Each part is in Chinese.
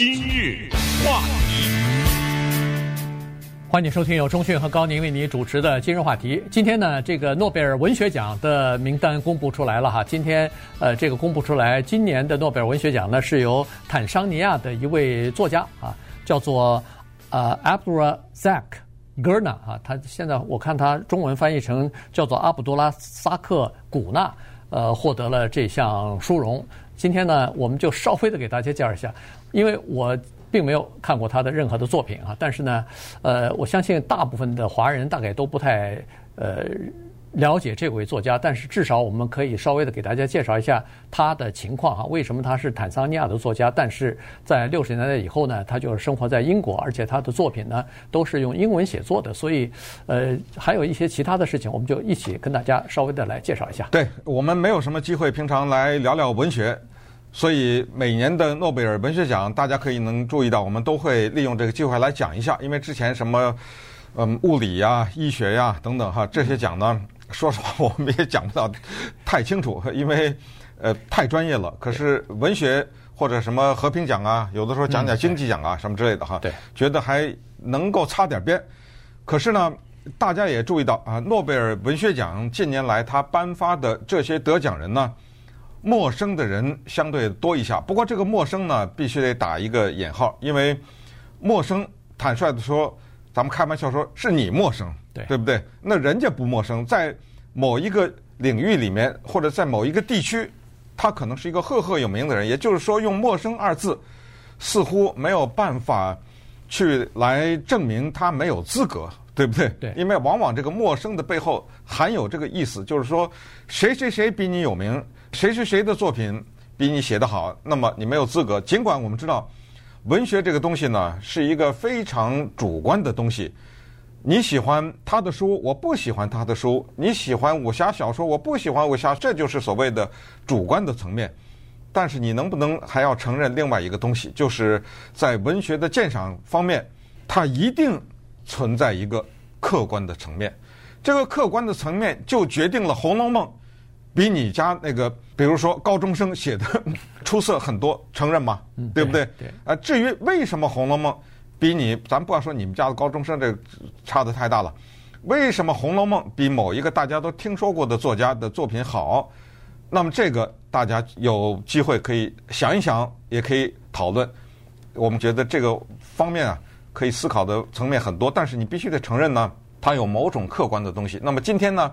今日话题，欢迎收听由中讯和高宁为你主持的今日话题。今天呢，这个诺贝尔文学奖的名单公布出来了哈。今天呃，这个公布出来，今年的诺贝尔文学奖呢是由坦桑尼亚的一位作家啊，叫做呃 Abdulrazak Gurna 啊，他现在我看他中文翻译成叫做阿卜杜拉萨克古纳，呃，获得了这项殊荣。今天呢，我们就稍微的给大家介绍一下，因为我并没有看过他的任何的作品啊，但是呢，呃，我相信大部分的华人大概都不太呃了解这位作家，但是至少我们可以稍微的给大家介绍一下他的情况啊。为什么他是坦桑尼亚的作家？但是在六十年代以后呢，他就是生活在英国，而且他的作品呢都是用英文写作的，所以呃还有一些其他的事情，我们就一起跟大家稍微的来介绍一下。对，我们没有什么机会平常来聊聊文学。所以每年的诺贝尔文学奖，大家可以能注意到，我们都会利用这个机会来讲一下。因为之前什么，嗯，物理呀、医学呀等等哈，这些奖呢，说实话我们也讲不到太清楚，因为呃太专业了。可是文学或者什么和平奖啊，有的时候讲讲经济奖啊什么之类的哈，对，觉得还能够擦点边。可是呢，大家也注意到啊，诺贝尔文学奖近年来他颁发的这些得奖人呢。陌生的人相对多一下，不过这个陌生呢，必须得打一个引号，因为陌生，坦率的说，咱们开玩笑说是你陌生，对，对不对？那人家不陌生，在某一个领域里面，或者在某一个地区，他可能是一个赫赫有名的人。也就是说，用“陌生”二字，似乎没有办法去来证明他没有资格，对不对？对，因为往往这个陌生的背后含有这个意思，就是说谁谁谁比你有名。谁是谁的作品比你写得好？那么你没有资格。尽管我们知道，文学这个东西呢，是一个非常主观的东西。你喜欢他的书，我不喜欢他的书；你喜欢武侠小说，我不喜欢武侠，这就是所谓的主观的层面。但是你能不能还要承认另外一个东西，就是在文学的鉴赏方面，它一定存在一个客观的层面。这个客观的层面就决定了《红楼梦》。比你家那个，比如说高中生写的 出色很多，承认吗？嗯、对不对？对。啊，至于为什么《红楼梦》比你，咱不要说你们家的高中生这个差的太大了，为什么《红楼梦》比某一个大家都听说过的作家的作品好？那么这个大家有机会可以想一想，也可以讨论。我们觉得这个方面啊，可以思考的层面很多，但是你必须得承认呢，它有某种客观的东西。那么今天呢，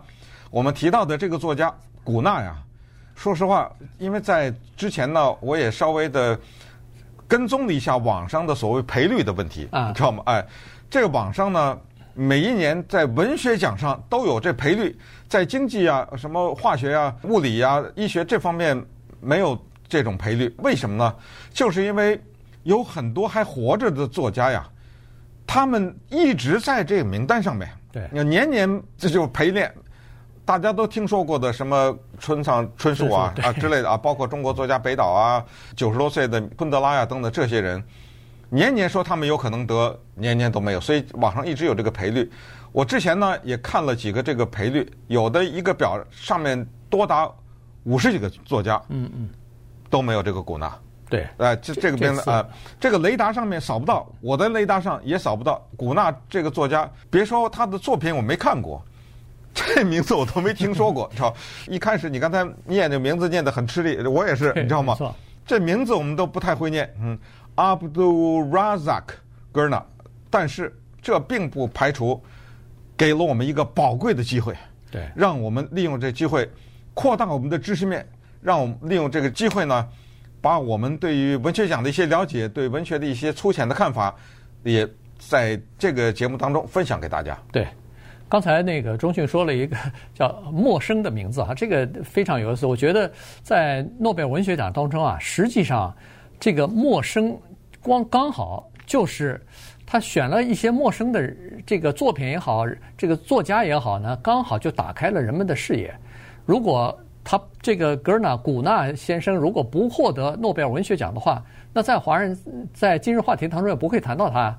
我们提到的这个作家。古纳呀，说实话，因为在之前呢，我也稍微的跟踪了一下网上的所谓赔率的问题，啊，知道吗？哎，这个网上呢，每一年在文学奖上都有这赔率，在经济啊、什么化学啊、物理啊、医学这方面没有这种赔率，为什么呢？就是因为有很多还活着的作家呀，他们一直在这个名单上面，对，你年年这就陪练。大家都听说过的什么村上春树啊啊之类的啊，包括中国作家北岛啊，九十多岁的昆德拉呀等等这些人，年年说他们有可能得，年年都没有，所以网上一直有这个赔率。我之前呢也看了几个这个赔率，有的一个表上面多达五十几个作家，嗯嗯，都没有这个古纳。对，哎，这这个边的啊，这个雷达上面扫不到，我的雷达上也扫不到古纳这个作家。别说他的作品我没看过。这名字我都没听说过，你知道？一开始你刚才念这名字念得很吃力，我也是，你知道吗？这名字我们都不太会念，嗯，Abdulrazak Gurnah，但是这并不排除给了我们一个宝贵的机会，对，让我们利用这机会扩大我们的知识面，让我们利用这个机会呢，把我们对于文学奖的一些了解，对文学的一些粗浅的看法，也在这个节目当中分享给大家。对。刚才那个中迅说了一个叫“陌生”的名字哈，这个非常有意思。我觉得在诺贝尔文学奖当中啊，实际上这个“陌生”光刚好就是他选了一些陌生的这个作品也好，这个作家也好呢，刚好就打开了人们的视野。如果他这个格尔纳古纳先生如果不获得诺贝尔文学奖的话，那在华人在今日话题当中也不会谈到他。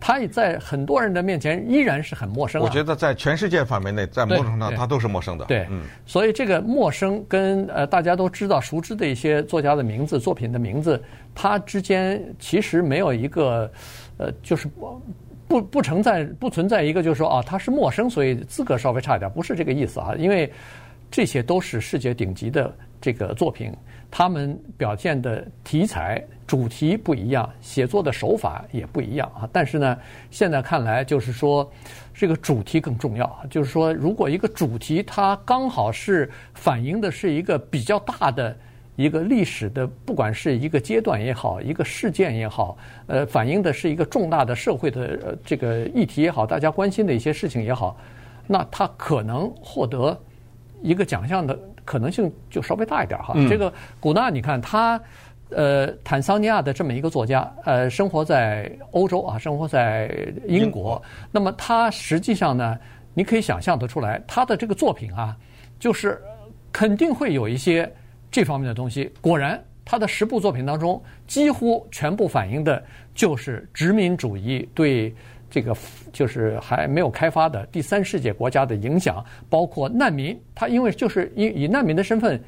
他在很多人的面前依然是很陌生、啊。我觉得在全世界范围内，在某种程度上，他都是陌生的。对，嗯，所以这个陌生跟呃大家都知道、熟知的一些作家的名字、作品的名字，它之间其实没有一个呃，就是不不存在不存在一个就是说啊，他是陌生，所以资格稍微差一点，不是这个意思啊，因为这些都是世界顶级的这个作品。他们表现的题材、主题不一样，写作的手法也不一样啊。但是呢，现在看来就是说，这个主题更重要。就是说，如果一个主题它刚好是反映的是一个比较大的一个历史的，不管是一个阶段也好，一个事件也好，呃，反映的是一个重大的社会的呃这个议题也好，大家关心的一些事情也好，那它可能获得一个奖项的。可能性就稍微大一点哈。这个古纳，你看他，呃，坦桑尼亚的这么一个作家，呃，生活在欧洲啊，生活在英国。那么他实际上呢，你可以想象得出来，他的这个作品啊，就是肯定会有一些这方面的东西。果然，他的十部作品当中，几乎全部反映的就是殖民主义对。这个就是还没有开发的第三世界国家的影响，包括难民。他因为就是以以难民的身份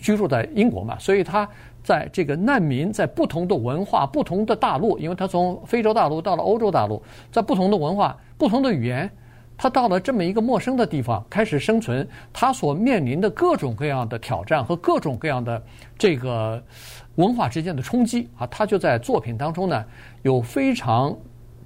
居住在英国嘛，所以他在这个难民在不同的文化、不同的大陆，因为他从非洲大陆到了欧洲大陆，在不同的文化、不同的语言，他到了这么一个陌生的地方开始生存，他所面临的各种各样的挑战和各种各样的这个文化之间的冲击啊，他就在作品当中呢有非常。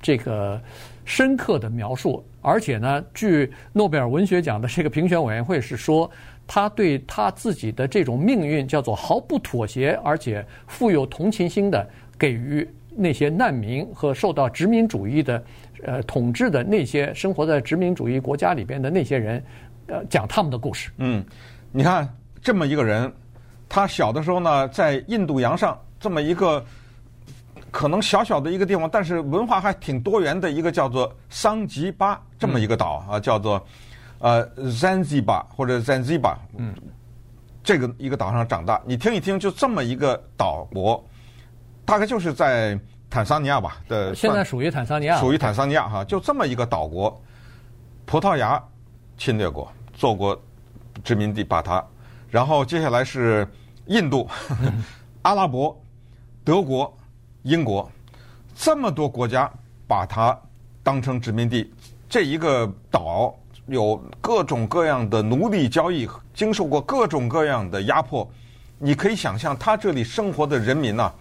这个深刻的描述，而且呢，据诺贝尔文学奖的这个评选委员会是说，他对他自己的这种命运叫做毫不妥协，而且富有同情心的给予那些难民和受到殖民主义的呃统治的那些生活在殖民主义国家里边的那些人，呃，讲他们的故事。嗯，你看这么一个人，他小的时候呢，在印度洋上这么一个。可能小小的一个地方，但是文化还挺多元的一个叫做桑吉巴这么一个岛啊，叫做呃 Zanzibar 或者 Zanzibar，嗯，这个一个岛上长大。你听一听，就这么一个岛国，大概就是在坦桑尼亚吧的，现在属于坦桑尼亚，属于坦桑尼亚哈，就这么一个岛国，葡萄牙侵略过，做过殖民地，把它，然后接下来是印度、阿拉伯、德国。英国这么多国家把它当成殖民地，这一个岛有各种各样的奴隶交易，经受过各种各样的压迫。你可以想象，他这里生活的人民呐，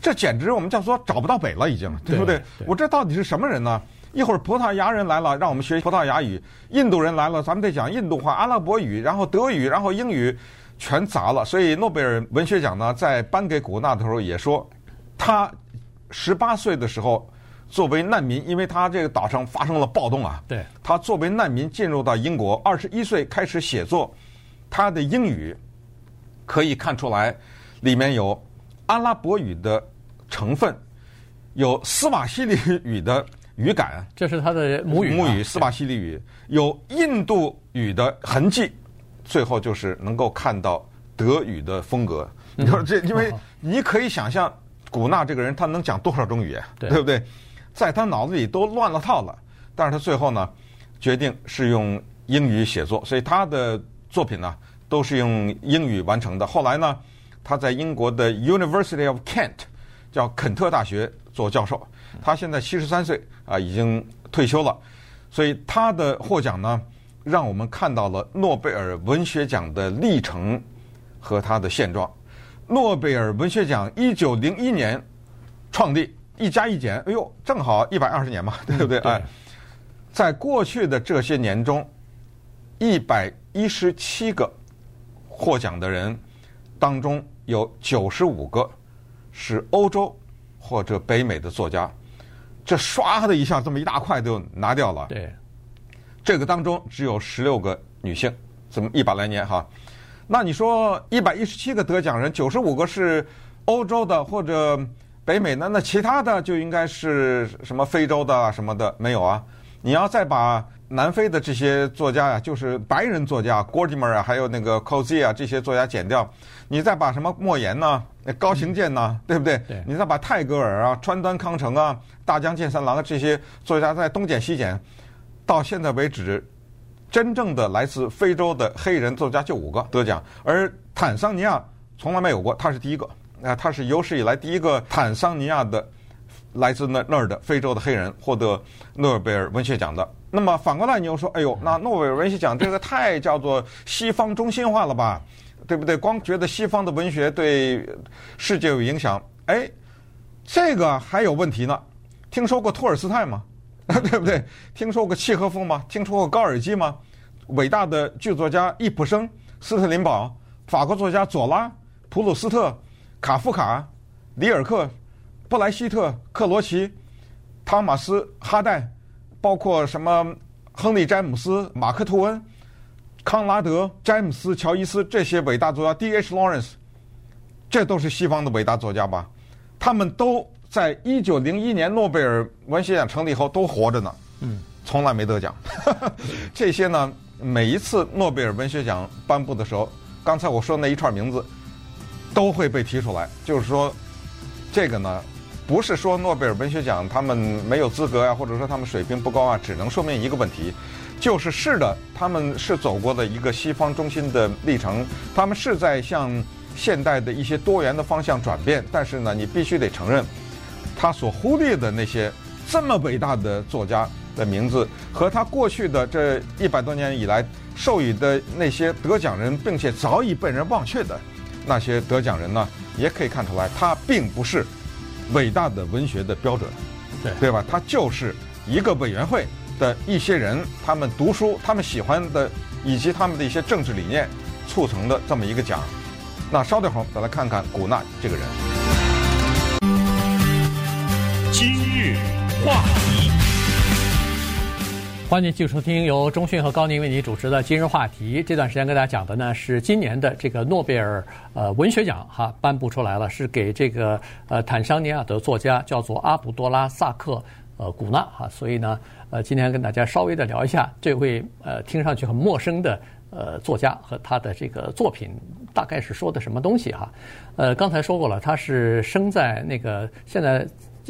这简直我们叫做找不到北了，已经，对不对？对对，我这到底是什么人呢？一会儿葡萄牙人来了，让我们学葡萄牙语；印度人来了，咱们得讲印度话、阿拉伯语，然后德语，然后英语，全砸了。所以诺贝尔文学奖呢，在颁给古纳的时候也说。他十八岁的时候，作为难民，因为他这个岛上发生了暴动啊。对。他作为难民进入到英国，二十一岁开始写作，他的英语可以看出来，里面有阿拉伯语的成分，有斯瓦希里语的语感。这是他的母语。母语斯瓦希里语有印度语的痕迹，最后就是能够看到德语的风格。你说这，因为你可以想象。古纳这个人，他能讲多少种语言，对，对不对？在他脑子里都乱了套了。但是他最后呢，决定是用英语写作，所以他的作品呢都是用英语完成的。后来呢，他在英国的 University of Kent，叫肯特大学做教授。他现在七十三岁啊，已经退休了。所以他的获奖呢，让我们看到了诺贝尔文学奖的历程和他的现状。诺贝尔文学奖一九零一年创立，一加一减，哎呦，正好一百二十年嘛，对不对？哎，在过去的这些年中，一百一十七个获奖的人当中，有九十五个是欧洲或者北美的作家，这唰的一下，这么一大块就拿掉了。对，这个当中只有十六个女性，这么一百来年哈。那你说一百一十七个得奖人，九十五个是欧洲的或者北美的，那其他的就应该是什么非洲的什么的没有啊？你要再把南非的这些作家呀，就是白人作家 Gordimer 啊，还有那个 Coetzee 啊这些作家减掉，你再把什么莫言呐、那高行健呐，对不对？对。你再把泰戈尔啊、川端康成啊、大江健三郎啊这些作家在东减西减，到现在为止，真正的来自非洲的黑人作家就五个得奖，而坦桑尼亚从来没有过，他是第一个。啊，他是有史以来第一个坦桑尼亚的来自那那儿的非洲的黑人获得诺贝尔文学奖的。那么反过来，你又说，哎呦，那诺贝尔文学奖这个太叫做西方中心化了吧？对不对？光觉得西方的文学对世界有影响，哎，这个还有问题呢。听说过托尔斯泰吗？对不对？听说过契诃夫吗？听说过高尔基吗？伟大的剧作家易卜生、斯特林堡，法国作家左拉、普鲁斯特、卡夫卡、里尔克、布莱希特、克罗齐、汤马斯·哈代。包括什么亨利·詹姆斯、马克·吐温、康拉德、詹姆斯·乔伊斯这些伟大作家，D.H. Lawrence，这都是西方的伟大作家吧？他们都在一九零一年诺贝尔文学奖成立以后都活着呢，嗯，从来没得奖。这些呢，每一次诺贝尔文学奖颁布的时候，刚才我说那一串名字都会被提出来，就是说这个呢。不是说诺贝尔文学奖他们没有资格啊，或者说他们水平不高啊，只能说明一个问题，就是是的，他们是走过的一个西方中心的历程，他们是在向现代的一些多元的方向转变，但是呢，你必须得承认，他所忽略的那些这么伟大的作家的名字，和他过去的这一百多年以来授予的那些得奖人，并且早已被人忘却的那些得奖人呢，也可以看出来，他并不是。伟大的文学的标准，对对吧？他就是一个委员会的一些人，他们读书，他们喜欢的，以及他们的一些政治理念促成的这么一个奖。那稍等会儿，再来看看古纳这个人。话题。欢迎继续收听由中讯和高宁为您主持的今日话题。这段时间跟大家讲的呢是今年的这个诺贝尔呃文学奖哈颁布出来了，是给这个呃坦桑尼亚的作家叫做阿卜多拉萨克呃古纳哈。所以呢呃今天跟大家稍微的聊一下这位呃听上去很陌生的呃作家和他的这个作品大概是说的什么东西哈。呃刚才说过了，他是生在那个现在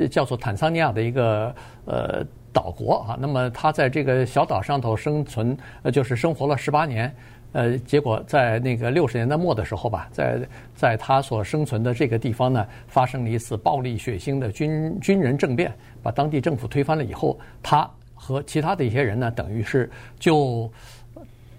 叫做坦桑尼亚的一个呃。岛国啊，那么他在这个小岛上头生存，呃，就是生活了十八年，呃，结果在那个六十年代末的时候吧，在在他所生存的这个地方呢，发生了一次暴力血腥的军军人政变，把当地政府推翻了以后，他和其他的一些人呢，等于是就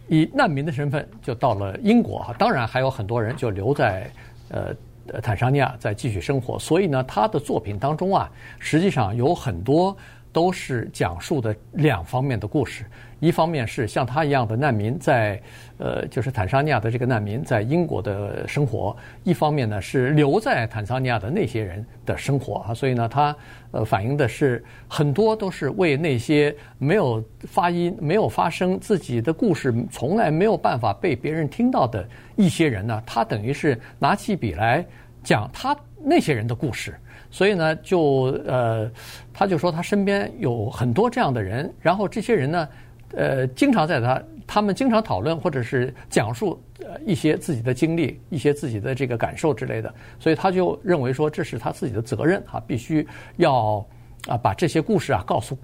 以难民的身份就到了英国哈，当然还有很多人就留在呃坦桑尼亚在继续生活，所以呢，他的作品当中啊，实际上有很多。都是讲述的两方面的故事，一方面是像他一样的难民在，呃，就是坦桑尼亚的这个难民在英国的生活；一方面呢是留在坦桑尼亚的那些人的生活啊。所以呢，他呃反映的是很多都是为那些没有发音、没有发声、自己的故事从来没有办法被别人听到的一些人呢，他等于是拿起笔来讲他那些人的故事。所以呢，就呃，他就说他身边有很多这样的人，然后这些人呢，呃，经常在他他们经常讨论或者是讲述呃一些自己的经历、一些自己的这个感受之类的，所以他就认为说这是他自己的责任啊，必须要。啊，把这些故事啊告诉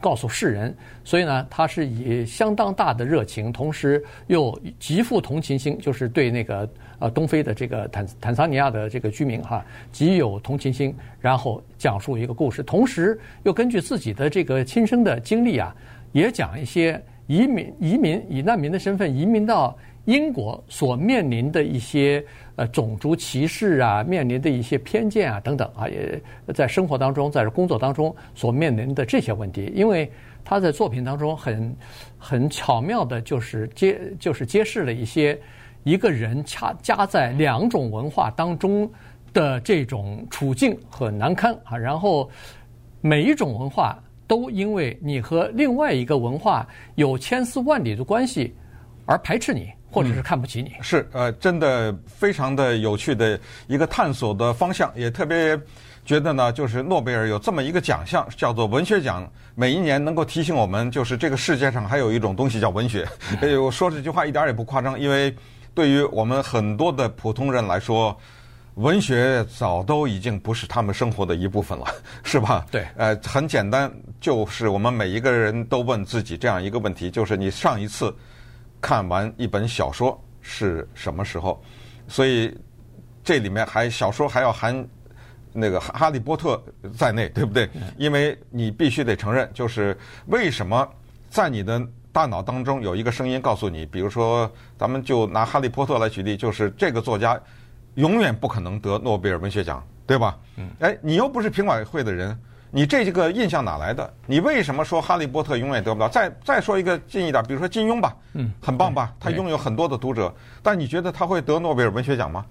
告诉世人，所以呢，他是以相当大的热情，同时又极富同情心，就是对那个呃东非的这个坦坦桑尼亚的这个居民哈，极有同情心，然后讲述一个故事，同时又根据自己的这个亲身的经历啊，也讲一些移民移民以难民的身份移民到英国所面临的一些。呃，种族歧视啊，面临的一些偏见啊，等等啊，也在生活当中，在工作当中所面临的这些问题，因为他在作品当中很很巧妙的，就是揭就是揭示了一些一个人掐夹在两种文化当中的这种处境和难堪啊，然后每一种文化都因为你和另外一个文化有千丝万缕的关系而排斥你。或者是看不起你，嗯、是呃，真的非常的有趣的一个探索的方向，也特别觉得呢，就是诺贝尔有这么一个奖项，叫做文学奖，每一年能够提醒我们，就是这个世界上还有一种东西叫文学。哎、嗯，我说这句话一点也不夸张，因为对于我们很多的普通人来说，文学早都已经不是他们生活的一部分了，是吧？对，呃，很简单，就是我们每一个人都问自己这样一个问题：就是你上一次看完一本小说是什么时候？所以这里面还小说还要含那个《哈利波特》在内，对不对？因为你必须得承认，就是为什么在你的大脑当中有一个声音告诉你，比如说，咱们就拿《哈利波特》来举例，就是这个作家。永远不可能得诺贝尔文学奖，对吧？嗯。哎，你又不是评委会的人，你这个印象哪来的？你为什么说《哈利波特》永远得不到？再再说一个近一点，比如说金庸吧，嗯，很棒吧？他拥有很多的读者，但你觉得他会得诺贝尔文学奖吗？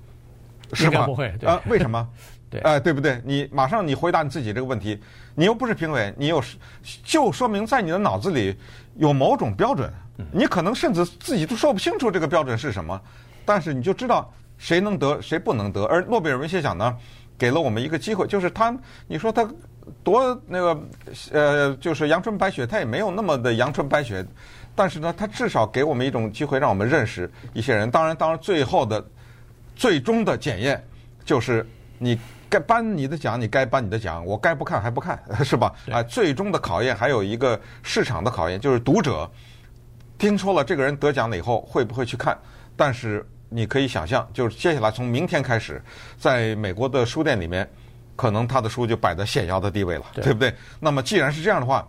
是吧？不会。啊？为什么？对。哎，对不对？你马上你回答你自己这个问题，你又不是评委，你又是就说明在你的脑子里有某种标准，你可能甚至自己都说不清楚这个标准是什么，但是你就知道。谁能得，谁不能得？而诺贝尔文学奖呢，给了我们一个机会，就是他，你说他多那个，呃，就是阳春白雪，他也没有那么的阳春白雪，但是呢，他至少给我们一种机会，让我们认识一些人。当然，当然，最后的、最终的检验，就是你该颁你的奖，你该颁你的奖，我该不看还不看，是吧？啊，最终的考验还有一个市场的考验，就是读者听说了这个人得奖了以后，会不会去看？但是。你可以想象，就是接下来从明天开始，在美国的书店里面，可能他的书就摆在显要的地位了，对，对不对？那么既然是这样的话，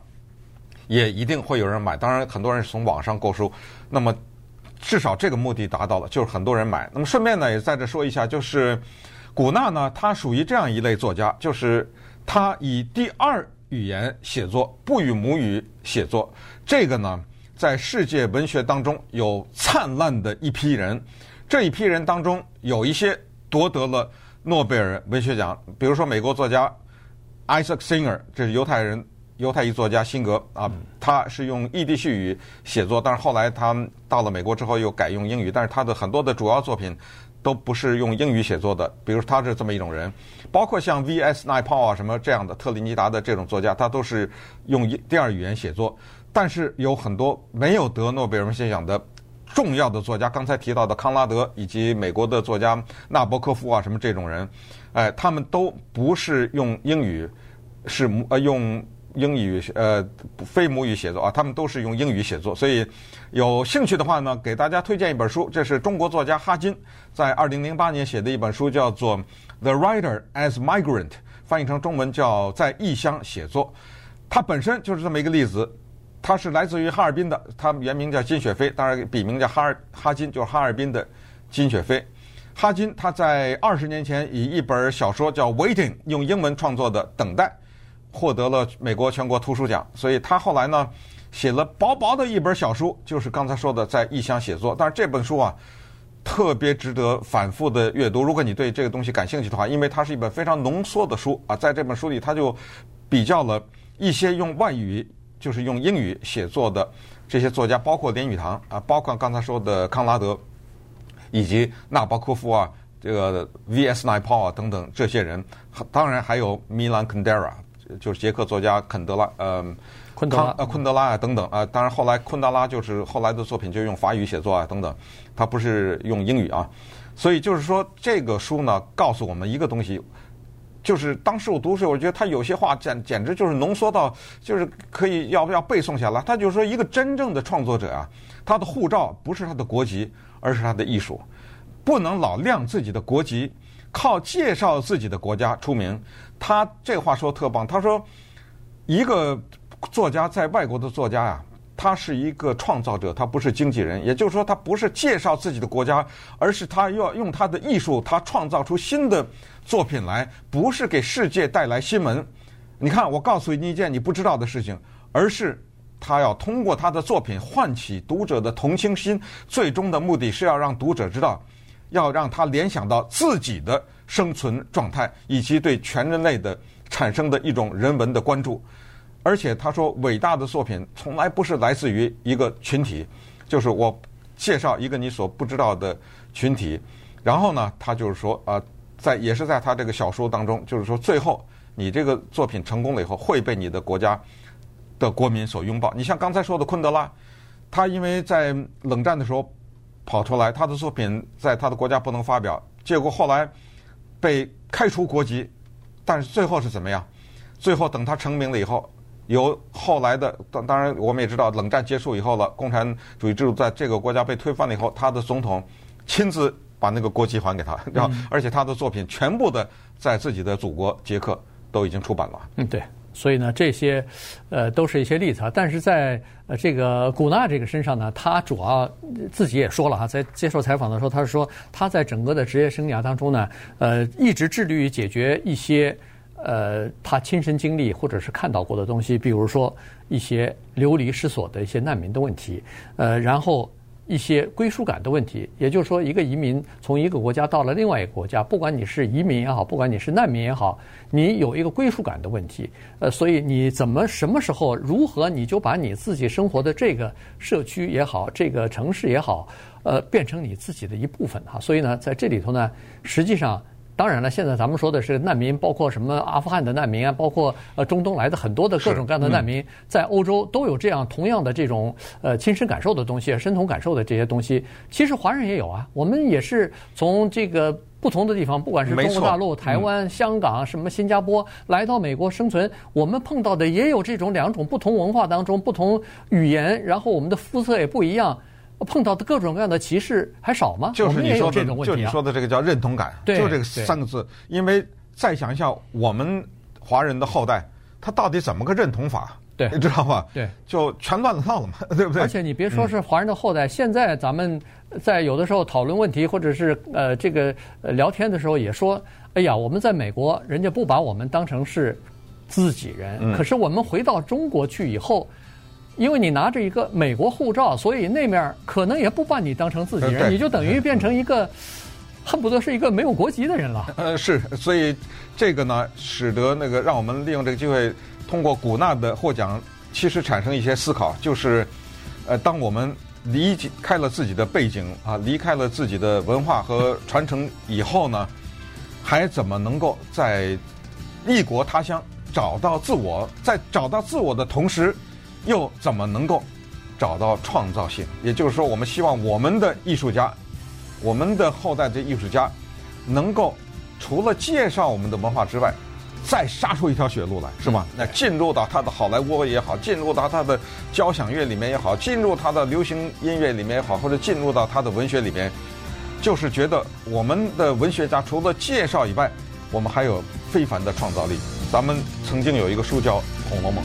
也一定会有人买。当然，很多人是从网上购书，那么至少这个目的达到了，就是很多人买。那么顺便呢，也在这说一下，就是古纳呢，他属于这样一类作家，就是他以第二语言写作，不与母语写作。这个呢，在世界文学当中有灿烂的一批人。这一批人当中，有一些夺得了诺贝尔文学奖，比如说美国作家 Isaac Singer，这是犹太人、犹太裔作家辛格啊，他是用意第绪语写作，但是后来他到了美国之后又改用英语，但是他的很多的主要作品都不是用英语写作的，比如他是这么一种人，包括像 V.S. Naipaul 啊什么这样的特立尼达的这种作家，他都是用第二语言写作，但是有很多没有得诺贝尔文学奖的。重要的作家，刚才提到的康拉德以及美国的作家纳博科夫啊，什么这种人，哎，他们都不是用英语，是母呃用英语呃非母语写作啊，他们都是用英语写作。所以有兴趣的话呢，给大家推荐一本书，这是中国作家哈金在二零零八年写的一本书，叫做《The Writer as Migrant》，翻译成中文叫在异乡写作。他本身就是这么一个例子。他是来自于哈尔滨的，他原名叫金雪飞，当然笔名叫哈尔哈金，就是哈尔滨的金雪飞。哈金他在二十年前以一本小说叫《Waiting》，用英文创作的《等待》，获得了美国全国图书奖。所以他后来呢，写了薄薄的一本小书，就是刚才说的在异乡写作。但是这本书啊，特别值得反复的阅读。如果你对这个东西感兴趣的话，因为它是一本非常浓缩的书啊，在这本书里他就比较了一些用外语。就是用英语写作的这些作家，包括连语堂啊，包括刚才说的康拉德，以及纳博科夫啊，这个 V.S. Naipaul 啊等等这些人，当然还有米兰肯德拉，就是捷克作家肯德拉，呃，昆德拉，呃，昆德拉啊等等啊，当然后来昆德拉就是后来的作品就用法语写作啊等等，他不是用英语啊，所以就是说这个书呢，告诉我们一个东西。就是当时我读的时候，我觉得他有些话简简直就是浓缩到，就是可以要不要背诵下来。他就说，一个真正的创作者啊，他的护照不是他的国籍，而是他的艺术，不能老亮自己的国籍，靠介绍自己的国家出名。他这话说特棒，他说，一个作家在外国的作家呀、啊。他是一个创造者，他不是经纪人。也就是说，他不是介绍自己的国家，而是他要用他的艺术，他创造出新的作品来，不是给世界带来新闻。你看，我告诉你一件你不知道的事情，而是他要通过他的作品唤起读者的同情心，最终的目的是要让读者知道，要让他联想到自己的生存状态，以及对全人类的产生的一种人文的关注。而且他说，伟大的作品从来不是来自于一个群体，就是我介绍一个你所不知道的群体，然后呢，他就是说，啊，在也是在他这个小说当中，就是说，最后你这个作品成功了以后，会被你的国家的国民所拥抱。你像刚才说的昆德拉，他因为在冷战的时候跑出来，他的作品在他的国家不能发表，结果后来被开除国籍，但是最后是怎么样？最后等他成名了以后，由后来的当当然我们也知道，冷战结束以后了，共产主义制度在这个国家被推翻了以后，他的总统亲自把那个国旗还给他，然后而且他的作品全部的在自己的祖国捷克都已经出版了。嗯，对。所以呢，这些，呃，都是一些例子啊。但是在呃这个古纳这个身上呢，他主要自己也说了哈，在接受采访的时候，他是说他在整个的职业生涯当中呢，呃，一直致力于解决一些呃他亲身经历或者是看到过的东西，比如说一些流离失所的一些难民的问题，呃，然后。一些归属感的问题，也就是说，一个移民从一个国家到了另外一个国家，不管你是移民也好，不管你是难民也好，你有一个归属感的问题。呃，所以你怎么、什么时候、如何，你就把你自己生活的这个社区也好，这个城市也好，呃，变成你自己的一部分哈。所以呢，在这里头呢，实际上。当然了，现在咱们说的是难民，包括什么阿富汗的难民啊，包括呃中东来的很多的各种各样的难民，在欧洲都有这样同样的这种呃亲身感受的东西，身同感受的这些东西。其实华人也有啊，我们也是从这个不同的地方，不管是中国大陆、台湾、香港、什么新加坡，来到美国生存，我们碰到的也有这种两种不同文化当中不同语言，然后我们的肤色也不一样。碰到的各种各样的歧视还少吗？就是你说的，这种问题啊、就你说的这个叫认同感，就这个三个字。因为再想一下，我们华人的后代，他到底怎么个认同法？对，你知道吧？对，就全乱了套了嘛，对不对？而且你别说是华人的后代，嗯、现在咱们在有的时候讨论问题，或者是呃这个聊天的时候，也说，哎呀，我们在美国，人家不把我们当成是自己人，嗯、可是我们回到中国去以后。因为你拿着一个美国护照，所以那面可能也不把你当成自己人，你就等于变成一个恨不得是一个没有国籍的人了。呃，是，所以这个呢，使得那个让我们利用这个机会，通过古纳的获奖，其实产生一些思考，就是，呃，当我们离开了自己的背景啊，离开了自己的文化和传承以后呢，还怎么能够在异国他乡找到自我，在找到自我的同时。又怎么能够找到创造性？也就是说，我们希望我们的艺术家，我们的后代的艺术家，能够除了介绍我们的文化之外，再杀出一条血路来，是吗？那进入到他的好莱坞也好，进入到他的交响乐里面也好，进入他的流行音乐里面也好，或者进入到他的文学里面，就是觉得我们的文学家除了介绍以外，我们还有非凡的创造力。咱们曾经有一个书叫《红楼梦》。